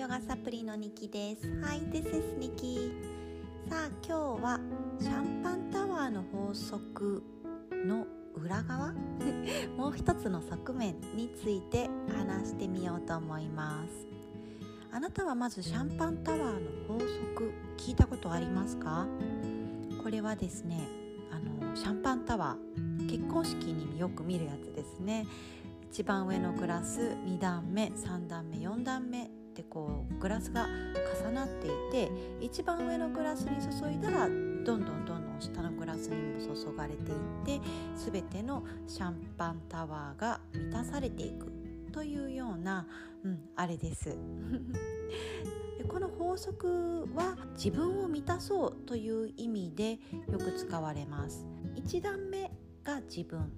ヨガサプリのニキです。Hi, this is ニキさあ今日はシャンパンタワーの法則の裏側？もう一つの側面について話してみようと思います。あなたはまずシャンパンタワーの法則聞いたことありますか？これはですねあのシャンパンタワー結婚式によく見るやつですね。一番上のグラス2段目3段目4段目ってこうグラスが重なっていて一番上のグラスに注いだらどんどんどんどん下のグラスにも注がれていって全てのシャンパンタワーが満たされていくというような、うん、あれです。この法則は自分を満たそうという意味でよく使われます。1段目が自分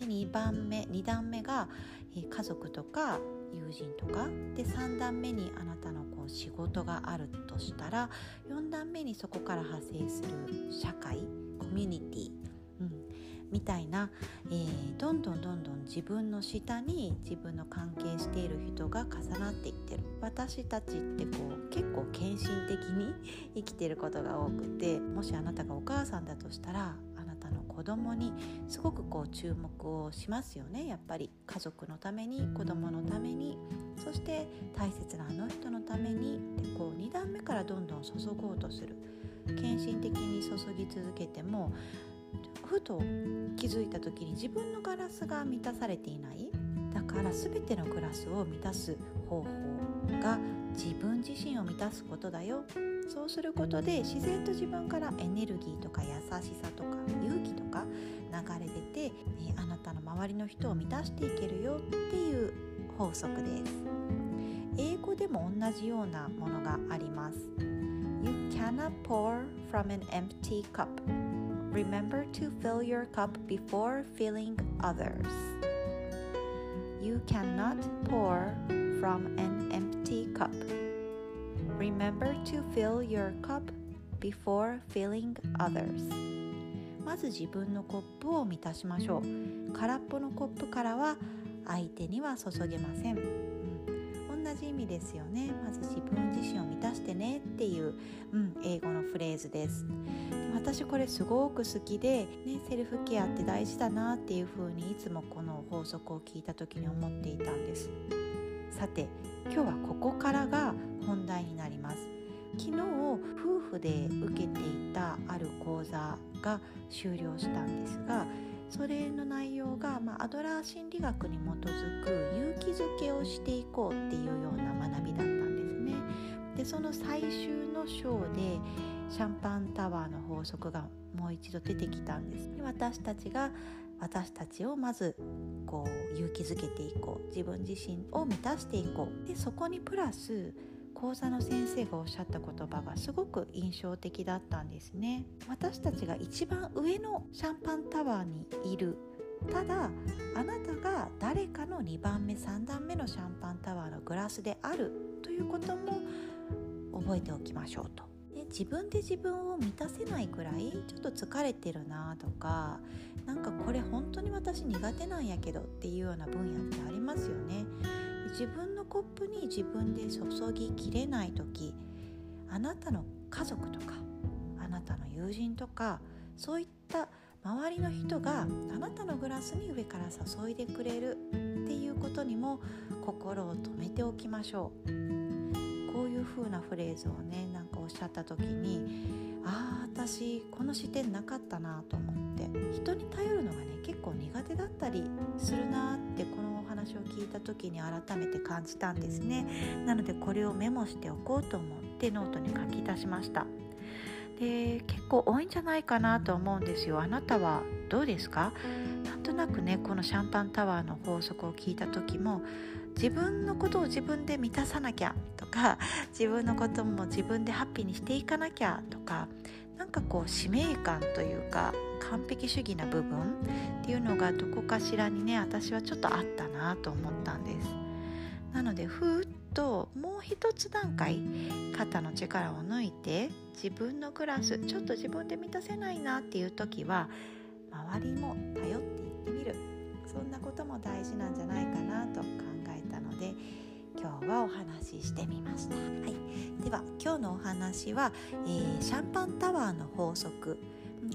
で2番目2段目が、家族とか友人とかで3段目にあなたのこう仕事があるとしたら4段目にそこから派生する社会コミュニティ、うん、みたいな、えー、どんどんどんどん自分の下に自分の関係している人が重なっていってる。私たちってこう結構献身的に生きてることが多くてもしあなたがお母さんだとしたら子供にすごくこう注目をしますよね。やっぱり家族のために子供のためにそして大切なあの人のために。でこう2段目からどんどん注ごうとする。献身的に注ぎ続けてもふと気づいた時に自分のガラスが満たされていない。だから全てのグラスを満たす方法が自分自身を満たすことだよそうすることで自然と自分からエネルギーとか優しさとか勇気とか流れ出て、えあなたの周りの人を満たしていけるよっていう法則です英語でも同じようなものがあります You cannot pour from an empty cup Remember to fill your cup before filling others You cannot pour from an empty cup. Remember to fill your cup before filling others. まず自分のコップを満たしましょう。空っぽのコップからは相手には注げません、うん、同じ意味ですよね。まず自分自身を満たしてねっていう、うん、英語のフレーズです。私これすごく好きで、ね、セルフケアって大事だなっていうふうにいつもこの法則を聞いた時に思っていたんです。さて今日はここからが本題になります昨日夫婦で受けていたある講座が終了したんですがそれの内容が、まあ、アドラー心理学に基づく勇気づけをしていこうっていうような学びだったんですね。でその最終の章でシャンパンタワーの法則がもう一度出てきたんです。で私たちが私たちをまずこう勇気づけていこう。自分自身を満たしていこう。でそこにプラス講座の先生がおっしゃった言葉がすごく印象的だったんですね。私たちが一番上のシャンパンタワーにいる。ただあなたが誰かの2番目3段目のシャンパンタワーのグラスであるということも覚えておきましょうと。自分で自分を満たせないくらいちょっと疲れてるなとかなんかこれ本当に私苦手なんやけどっていうような分野ってありますよね。自分のコップに自分で注ぎきれない時あなたの家族とかあなたの友人とかそういった周りの人があなたのグラスに上から注いでくれるっていうことにも心を止めておきましょう。こういう風なフレーズをねおっしゃった時にああ私この視点なかったなと思って人に頼るのがね結構苦手だったりするなってこのお話を聞いた時に改めて感じたんですね。なのでこれをメモしておこうと思ってノートに書き出しました。で結構多いんじゃないかなと思うんですよ。あなたはどうですか？なんとなくねこのシャンパンタワーの法則を聞いた時も自分のことを自分で満たさなきゃとか自分のことも自分でハッピーにしていかなきゃとかなんかこう使命感というか完璧主義な部分っていうのがどこかしらにね私はちょっとあったなと思ったんです。なのでふーっともう一つ段階肩の力を抜いて自分のグラスちょっと自分で満たせないなっていう時は周りも頼っていってみる。そんなことも大事なんじゃないかなと考えたので今日はお話ししてみました、はい、では今日のお話は、えー、シャンパンタワーの法則。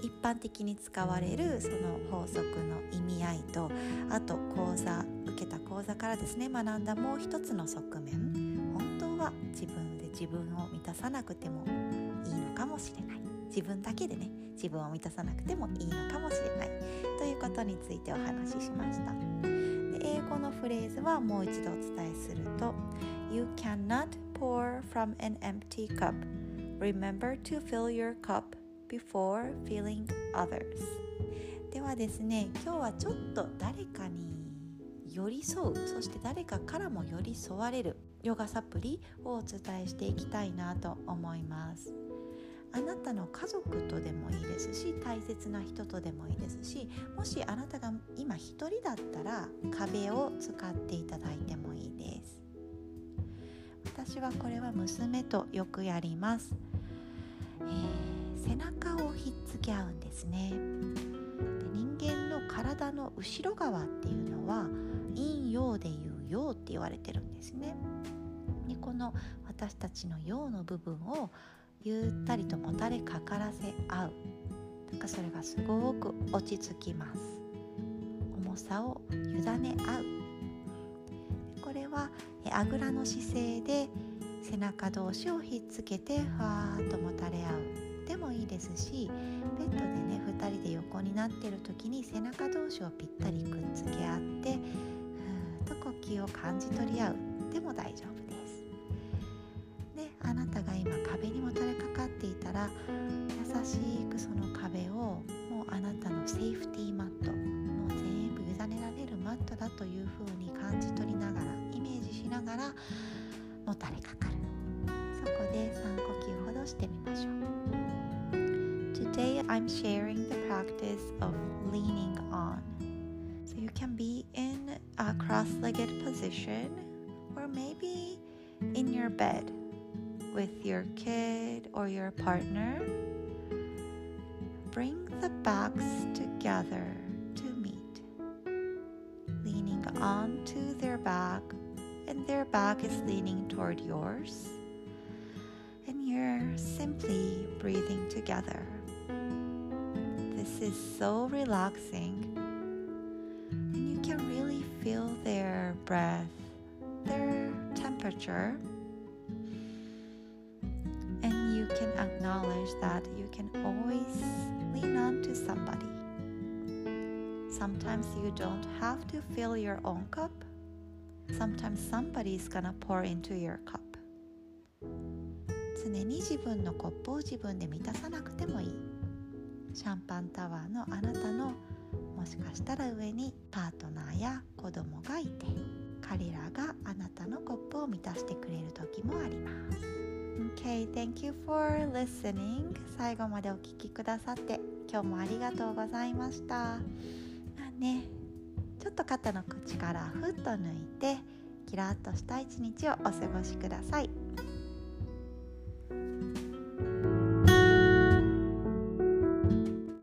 一般的に使われるその法則の意味合いとあと講座受けた講座からですね学んだもう一つの側面。本当は自分で自分を満たさなくてもいいのかもしれない。自分だけでね自分を満たさなくてもいいのかもしれない。ということについてお話ししました。で英語のフレーズはもう一度お伝えすると You cannot pour from an empty cup. Remember to fill your cup before feeling others. ではですね今日はちょっと誰かに寄り添うそして誰かからも寄り添われるヨガサプリをお伝えしていきたいなと思います。あなたの家族とでもいいですし大切な人とでもいいですしもしあなたが今一人だったら壁を使っていただいてもいいです。私はこれは娘とよくやります、えー、背中をひっつけ合うんですね。で人間の体の後ろ側っていうのは陰陽でいう陽って言われてるんですね。でこの私たちの陽の部分をゆったりともたれかからせ合う。なんかそれがすごく落ち着きます。重さを委ね合う。これはあぐらの姿勢で背中同士をひっつけてふわーっともたれ合う。でもいいですしベッドでね2人で横になってる時に背中同士をぴったりくっつけ合ってふーっと呼吸を感じ取り合う。でも大丈夫あなたが今壁にもたれかかっていたら優しくその壁をもうあなたのセーフティーマットもう全部委ねられるマットだというふうに感じ取りながらイメージしながらもたれかかる。そこで3呼吸ほどしてみましょう。Today I'm sharing the practice of leaning on. So you can be in a cross-legged position or maybe in your bed. With your kid or your partner, bring the backs together to meet, leaning onto their back, and their back is leaning toward yours. And you're simply breathing together. This is so relaxing, and you can really feel their breath, their temperature can acknowledge that you can always lean on to somebody. Sometimes you don't have to fill your own cup. Sometimes somebody is gonna pour into your cup. 常に自分のコップを自分で満たさなくてもいい。シャンパンタワーのあなたのもしかしたら上にパートナーや子供がいて彼らがあなたのコップを満たしてくれる時もあります。Okay, thank you for listening. 最後までお聴きくださって今日もありがとうございました。まあね、ちょっと肩の口からふっと抜いてキラッとした一日をお過ごしください。